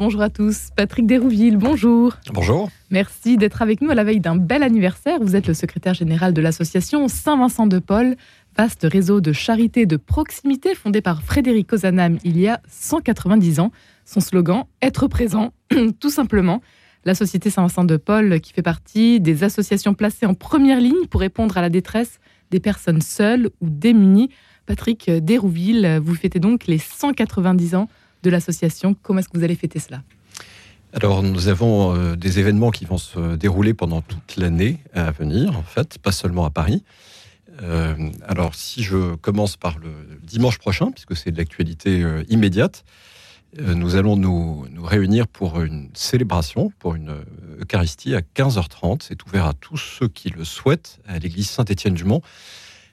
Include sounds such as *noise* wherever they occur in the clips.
Bonjour à tous. Patrick Dérouville, bonjour. Bonjour. Merci d'être avec nous à la veille d'un bel anniversaire. Vous êtes le secrétaire général de l'association Saint-Vincent de Paul, vaste réseau de charité de proximité fondé par Frédéric Ozanam il y a 190 ans. Son slogan Être présent, *clears throat* tout simplement. La Société Saint-Vincent de Paul, qui fait partie des associations placées en première ligne pour répondre à la détresse des personnes seules ou démunies. Patrick Dérouville, vous fêtez donc les 190 ans de l'association. Comment est-ce que vous allez fêter cela? Alors, nous avons euh, des événements qui vont se dérouler pendant toute l'année à venir, en fait, pas seulement à Paris. Euh, alors, si je commence par le dimanche prochain, puisque c'est de l'actualité euh, immédiate, nous allons nous, nous, réunir pour une célébration, pour une Eucharistie à 15h30. C'est ouvert à tous ceux qui le souhaitent à l'église Saint-Étienne-du-Mont.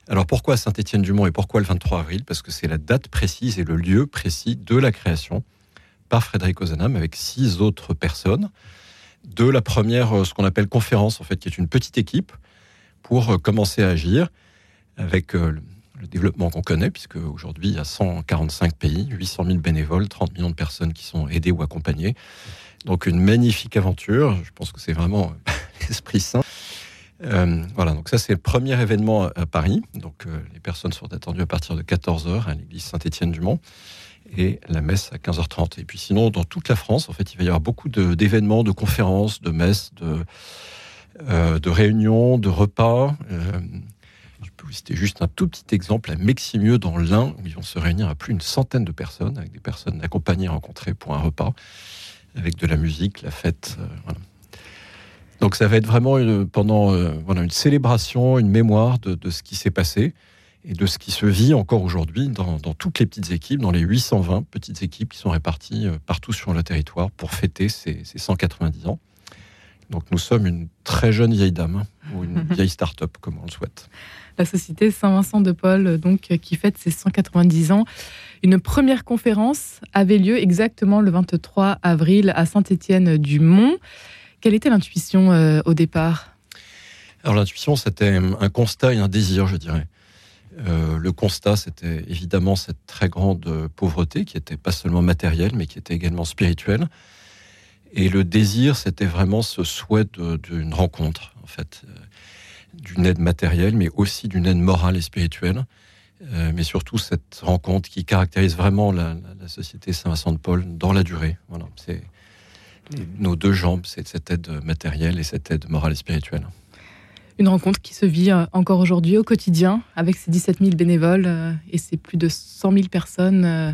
Alors pourquoi Saint-Étienne-du-Mont et pourquoi le 23 avril? Parce que c'est la date précise et le lieu précis de la création par Frédéric Ozanam avec six autres personnes de la première, euh, ce qu'on appelle conférence, en fait, qui est une petite équipe pour euh, commencer à agir avec euh, le développement qu'on connaît, puisque aujourd'hui il y a 145 pays, 800 000 bénévoles, 30 millions de personnes qui sont aidées ou accompagnées. Donc une magnifique aventure. Je pense que c'est vraiment *laughs* l'esprit saint. Euh, voilà, donc ça c'est le premier événement à Paris. Donc euh, les personnes sont attendues à partir de 14h à l'église Saint-Étienne-du-Mont et la messe à 15h30. Et puis sinon, dans toute la France, en fait, il va y avoir beaucoup d'événements, de, conférences, de messes, de, euh, réunions, de repas. je peux vous citer juste un tout petit exemple à Meximieux dans l'Ain, où ils vont se réunir à plus d'une centaine de personnes, avec des personnes accompagnées, rencontrées pour un repas, avec de la musique, la fête. Donc ça va être vraiment une, pendant euh, voilà, une célébration, une mémoire de, ce qui s'est passé et de ce qui se vit encore aujourd'hui dans, toutes les petites équipes, dans les 820 petites équipes qui sont réparties euh, partout sur le territoire pour fêter ces, 190 ans. Donc nous sommes une très jeune vieille dame, hein, ou une *laughs* vieille start-up, comme on le souhaite. La société Saint-Vincent de Paul, donc, qui fête ses 190 ans. Une première conférence avait lieu exactement le 23 avril à Saint-Étienne-du-Mont. Quelle était l'intuition euh, au départ? Alors l'intuition, c'était un constat et un désir, je dirais. Euh, le constat, c'était évidemment cette très grande pauvreté qui était pas seulement matérielle, mais qui était également spirituelle. Et le désir, c'était vraiment ce souhait d'une rencontre, en fait, euh, d'une aide matérielle, mais aussi d'une aide morale et spirituelle. mais surtout cette rencontre qui caractérise vraiment la, la société Saint-Vincent de Paul dans la durée. Voilà, c'est nos deux jambes, c'est cette aide matérielle et cette aide morale et spirituelle. Une rencontre qui se vit euh, encore aujourd'hui au quotidien avec ces 17 000 bénévoles euh, et ces plus de 100 000 personnes euh,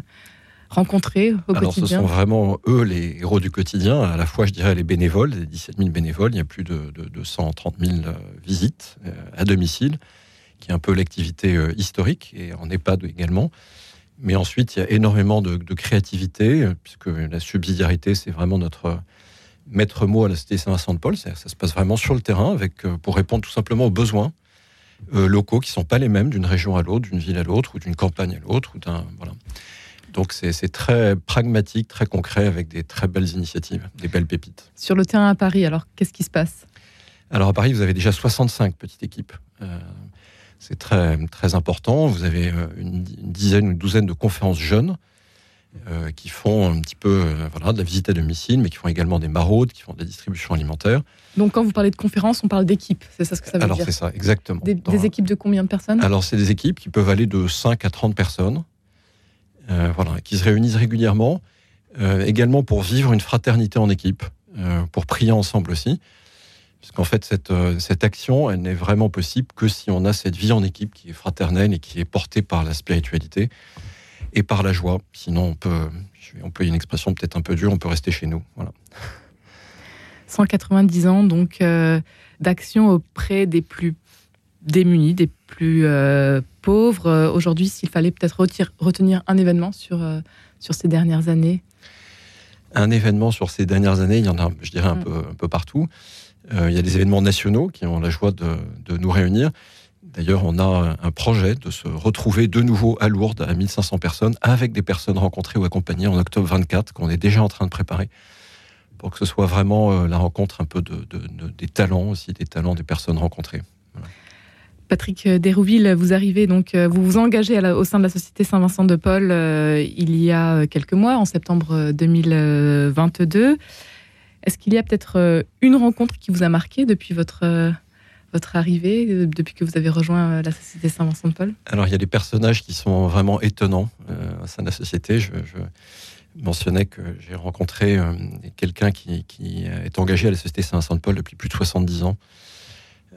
rencontrées au Alors, quotidien. Ce sont vraiment eux les héros du quotidien, à la fois je dirais les bénévoles, les 17 000 bénévoles, il y a plus de, 130 000 visites à domicile, qui est un peu l'activité historique et en EHPAD également. Mais ensuite, il y a énormément de, créativité, puisque la subsidiarité, c'est vraiment notre maître mot à la Cité Saint-Vincent de Paul. Ça se passe vraiment sur le terrain, avec, euh, pour répondre tout simplement aux besoins euh, locaux qui ne sont pas les mêmes d'une région à l'autre, d'une ville à l'autre, ou d'une campagne à l'autre. Voilà. Donc c'est très pragmatique, très concret, avec des très belles initiatives, des belles pépites. Sur le terrain à Paris, alors qu'est-ce qui se passe? Alors à Paris, vous avez déjà 65 petites équipes. Euh, c'est très, très important. Vous avez euh, une dizaine ou une douzaine de conférences jeunes euh, qui font un petit peu euh, voilà, de la visite à domicile, mais qui font également des maraudes, qui font de la distribution alimentaire. Donc quand vous parlez de conférences, on parle d'équipes, c'est ça ce que ça veut Alors, dire Alors c'est ça, exactement. Des, équipes de combien de personnes? Alors c'est des équipes qui peuvent aller de 5 à 30 personnes, voilà, qui se réunissent régulièrement, également pour vivre une fraternité en équipe, pour prier ensemble aussi. Parce qu'en fait, cette, euh, cette action, elle n'est vraiment possible que si on a cette vie en équipe qui est fraternelle et qui est portée par la spiritualité et par la joie. Sinon, on peut, on peut, une expression peut-être un peu dure, on peut rester chez nous. Voilà. 190 ans donc euh, d'action auprès des plus démunis, des plus euh, pauvres. Aujourd'hui, s'il fallait peut-être retenir un événement sur, sur ces dernières années Un événement sur ces dernières années, il y en a, je dirais, un, mm. peu, un peu partout. Euh, il y a des événements nationaux qui ont la joie de, nous réunir. D'ailleurs, on a un projet de se retrouver de nouveau à Lourdes à 1500 personnes avec des personnes rencontrées ou accompagnées en octobre 24 qu'on est déjà en train de préparer pour que ce soit vraiment euh, la rencontre un peu de, des talents aussi, des talents des personnes rencontrées. Patrick Dérouville, vous arrivez donc, euh, vous vous engagez au sein de la Société Saint-Vincent de Paul euh, il y a quelques mois, en septembre 2022. Est-ce qu'il y a peut-être une rencontre qui vous a marqué depuis votre, votre arrivée, depuis que vous avez rejoint la Société Saint-Vincent de Paul? Alors, il y a des personnages qui sont vraiment étonnants au sein de la société. je mentionnais que j'ai rencontré euh, quelqu'un qui, est engagé à la Société Saint-Vincent-de-Paul depuis plus de 70 ans.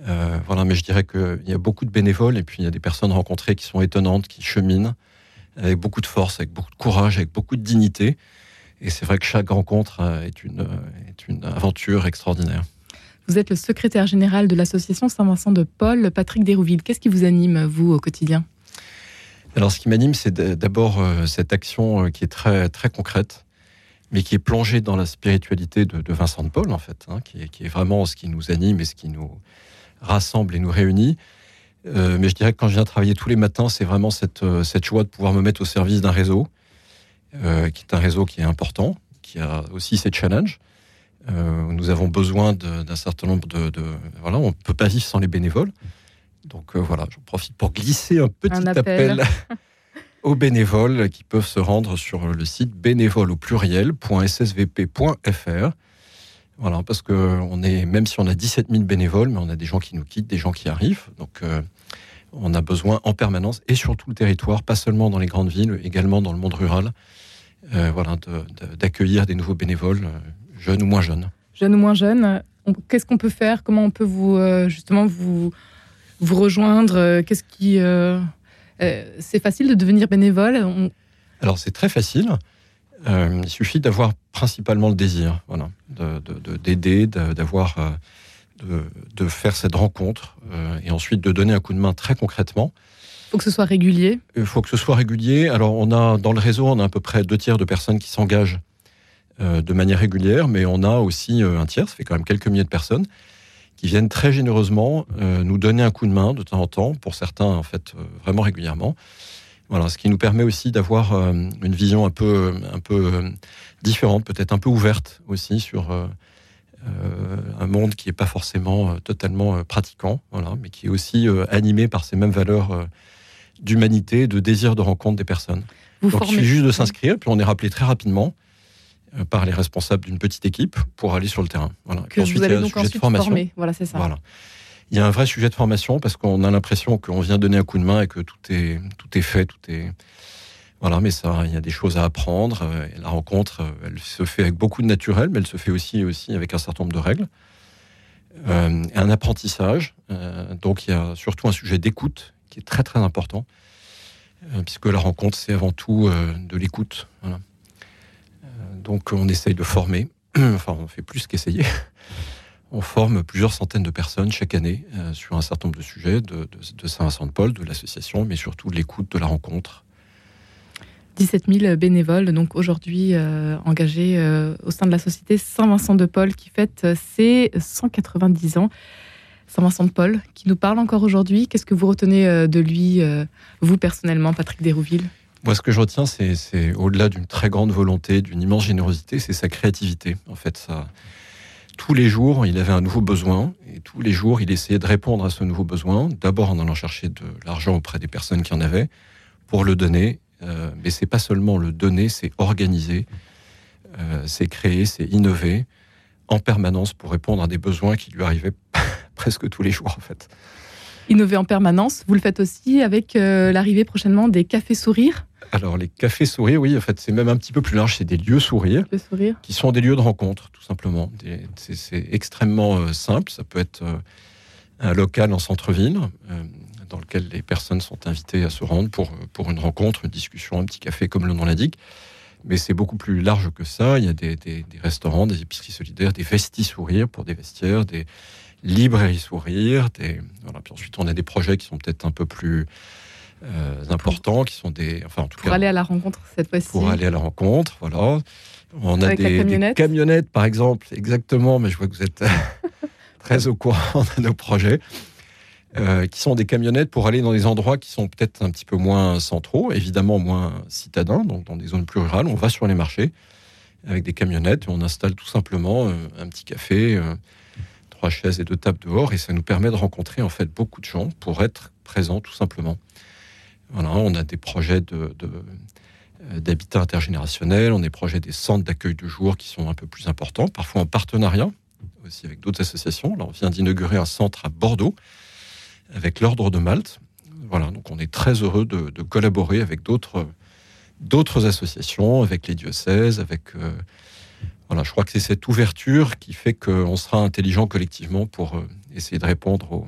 Euh, voilà, mais je dirais qu'il y a beaucoup de bénévoles et puis il y a des personnes rencontrées qui sont étonnantes, qui cheminent avec beaucoup de force, avec beaucoup de courage, avec beaucoup de dignité. Et c'est vrai que chaque rencontre euh, est une, est une aventure extraordinaire. Vous êtes le secrétaire général de l'association Saint-Vincent de Paul, Patrick Dérouville. Qu'est-ce qui vous anime, vous, au quotidien? Alors, ce qui m'anime, c'est d'abord euh, cette action euh, qui est très, très concrète, mais qui est plongée dans la spiritualité de, Vincent de Paul, en fait, hein, qui, est, vraiment ce qui nous anime et ce qui nous rassemble et nous réunit. Euh, mais je dirais que quand je viens travailler tous les matins, c'est vraiment cette, cette joie de pouvoir me mettre au service d'un réseau, qui est un réseau qui est important, qui a aussi ses challenges. nous avons besoin d'un certain nombre de, de, Voilà, on ne peut pas vivre sans les bénévoles. Donc euh, voilà, j'en profite pour glisser un petit appel. *laughs* aux bénévoles qui peuvent se rendre sur le site bénévole au pluriel.ssvp.fr. Voilà, parce que on est, même si on a 17 000 bénévoles, mais on a des gens qui nous quittent, des gens qui arrivent. Donc, euh, on a besoin en permanence et sur tout le territoire, pas seulement dans les grandes villes, également dans le monde rural, euh, voilà, d'accueillir des nouveaux bénévoles, jeunes ou moins jeunes. Jeunes ou moins jeunes. Qu'est-ce qu'on peut faire? Comment on peut vous, justement, vous vous rejoindre? Euh, Qu'est-ce qui euh, euh, c'est facile de devenir bénévole? Alors c'est très facile. il suffit d'avoir principalement le désir, voilà, d'aider, de, d'avoir, de, faire cette rencontre et ensuite de donner un coup de main très concrètement. Il faut que ce soit régulier. Il faut que ce soit régulier. Alors on a dans le réseau, on a à peu près deux tiers de personnes qui s'engagent de manière régulière, mais on a aussi un tiers, ça fait quand même quelques milliers de personnes qui viennent très généreusement euh, nous donner un coup de main de temps en temps, pour certains en fait euh, vraiment régulièrement. Voilà, ce qui nous permet aussi d'avoir euh, une vision un peu, un peu différente, peut-être un peu ouverte aussi sur un monde qui n'est pas forcément totalement pratiquant, voilà, mais qui est aussi animé par ces mêmes valeurs d'humanité, de désir de rencontre des personnes. Donc il suffit juste de s'inscrire, puis on est rappelé très rapidement. Euh, par les responsables d'une petite équipe pour aller sur le terrain. Voilà. Que ensuite, vous allez donc ensuite former. Voilà, c'est ça. Voilà. Il y a un vrai sujet de formation parce qu'on a l'impression qu'on vient donner un coup de main et que tout est, tout est fait, tout est. Voilà, mais ça, il y a des choses à apprendre. Euh, la rencontre, euh, elle se fait avec beaucoup de naturel, mais elle se fait aussi, aussi avec un certain nombre de règles. Euh, un apprentissage. donc, il y a surtout un sujet d'écoute qui est très, très important, puisque la rencontre, c'est avant tout de l'écoute. Donc on essaye de former, *clears throat* enfin on fait plus qu'essayer. *laughs* On forme plusieurs centaines de personnes chaque année sur un certain nombre de sujets de, Saint-Vincent-de-Paul, de l'association, mais surtout de l'écoute, de la rencontre. 17 000 bénévoles, donc aujourd'hui euh, engagés euh, au sein de la société Saint-Vincent-de-Paul qui fête ses 190 ans. Saint-Vincent-de-Paul, qui nous parle encore aujourd'hui. Qu'est-ce que vous retenez de lui, vous personnellement, Patrick Desrouville? Moi, ce que je retiens, c'est au-delà d'une très grande volonté, d'une immense générosité, c'est sa créativité. En fait, tous les jours, il avait un nouveau besoin et tous les jours, il essayait de répondre à ce nouveau besoin. D'abord en allant chercher de l'argent auprès des personnes qui en avaient pour le donner. Euh, mais c'est pas seulement le donner, c'est organiser, euh, c'est créer, c'est innover en permanence pour répondre à des besoins qui lui arrivaient *laughs* presque tous les jours, en fait. Innover en permanence, vous le faites aussi avec euh, l'arrivée prochainement des cafés sourires? Alors les cafés sourires, oui, en fait, c'est même un petit peu plus large. C'est des lieux sourires, qui sont des lieux de rencontre, tout simplement. C'est extrêmement euh, simple. Ça peut être un local en centre-ville dans lequel les personnes sont invitées à se rendre pour pour une rencontre, une discussion, un petit café, comme le nom l'indique. Mais c'est beaucoup plus large que ça. Il y a des, des, restaurants, des épiceries solidaires, des vestis sourires pour des vestiaires, des librairies sourires. Des, voilà. Puis ensuite, on a des projets qui sont peut-être un peu plus euh, importants qui sont des. Enfin, en tout pour aller à la rencontre cette fois-ci. Pour aller à la rencontre, voilà. On a des, camionnettes, par exemple, exactement, mais je vois que vous êtes *laughs* très au courant de nos projets, euh, qui sont des camionnettes pour aller dans des endroits qui sont peut-être un petit peu moins centraux, évidemment moins citadins, donc dans des zones plus rurales. On va sur les marchés avec des camionnettes et on installe tout simplement euh, un petit café, trois chaises et deux tables dehors, et ça nous permet de rencontrer en fait beaucoup de gens pour être présent tout simplement. Voilà, on a des projets d'habitat intergénérationnel, on a des projets des centres d'accueil de jour qui sont un peu plus importants, parfois en partenariat aussi avec d'autres associations. Là, on vient d'inaugurer un centre à Bordeaux avec l'Ordre de Malte. Voilà, donc on est très heureux de, collaborer avec d'autres d'autres associations, avec les diocèses, avec euh, voilà, je crois que c'est cette ouverture qui fait qu'on sera intelligent collectivement pour euh, essayer de répondre aux,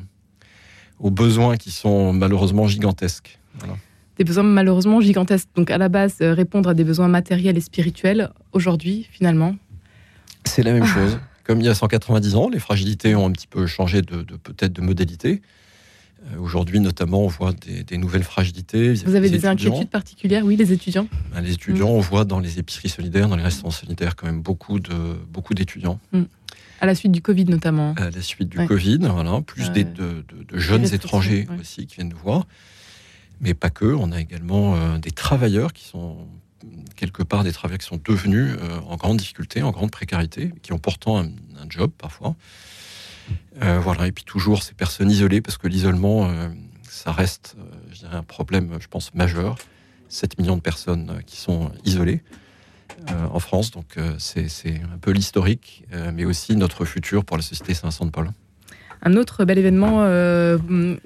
aux, besoins qui sont malheureusement gigantesques. Des besoins malheureusement gigantesques. Donc à la base, euh, répondre à des besoins matériels et spirituels. Aujourd'hui, finalement, c'est la même *laughs* chose. Comme il y a 190 ans, les fragilités ont un petit peu changé de, peut-être de modalité. Euh, aujourd'hui, notamment, on voit des, nouvelles fragilités. Vous avez des inquiétudes particulières, oui, les étudiants? Ben, Les étudiants, on voit dans les épiceries solidaires, dans les restaurants solidaires, quand même beaucoup de beaucoup d'étudiants. Mm. À la suite du Covid, notamment. À la suite du Covid, voilà, plus des, de, jeunes étrangers aussi qui viennent nous voir. Mais pas que, on a également euh, des travailleurs qui sont quelque part des travailleurs qui sont devenus euh, en grande difficulté, en grande précarité, qui ont pourtant un, job parfois. Euh, voilà, et puis toujours ces personnes isolées, parce que l'isolement, euh, ça reste, dirais, un problème, je pense, majeur. 7 millions de personnes qui sont isolées en France, donc c'est un peu l'historique, mais aussi notre futur pour la société Saint-Vincent de Paul. Un autre bel événement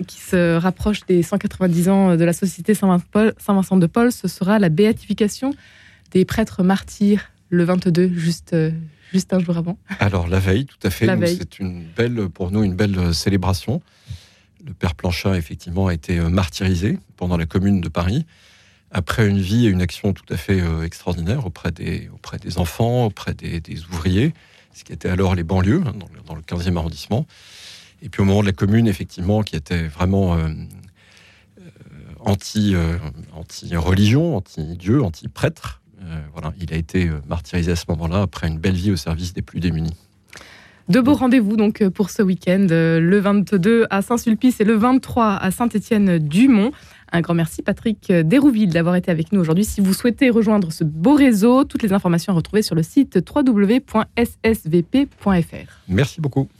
qui se rapproche des 190 ans de la Société Saint-Vincent de Paul, ce sera la béatification des prêtres martyrs le 22, juste, euh, juste un jour avant. Alors la veille, tout à fait. C'est une belle, pour nous, une belle euh, célébration. Le père Planchat, effectivement, a été euh, martyrisé pendant la Commune de Paris, après une vie et une action tout à fait extraordinaire auprès des, auprès des enfants, auprès des, ouvriers, ce qui était alors les banlieues, hein, dans, le, 15e arrondissement. Et puis au moment de la Commune, effectivement, qui était vraiment anti, anti-religion, anti-dieu, anti-prêtre, euh, voilà, il a été euh, martyrisé à ce moment-là après une belle vie au service des plus démunis. De beaux rendez-vous donc euh, pour ce week-end, le 22 à Saint-Sulpice et le 23 à Saint-Étienne-du-Mont. Un grand merci Patrick Dérouville d'avoir été avec nous aujourd'hui. Si vous souhaitez rejoindre ce beau réseau, toutes les informations à retrouver sur le site www.ssvp.fr. Merci beaucoup.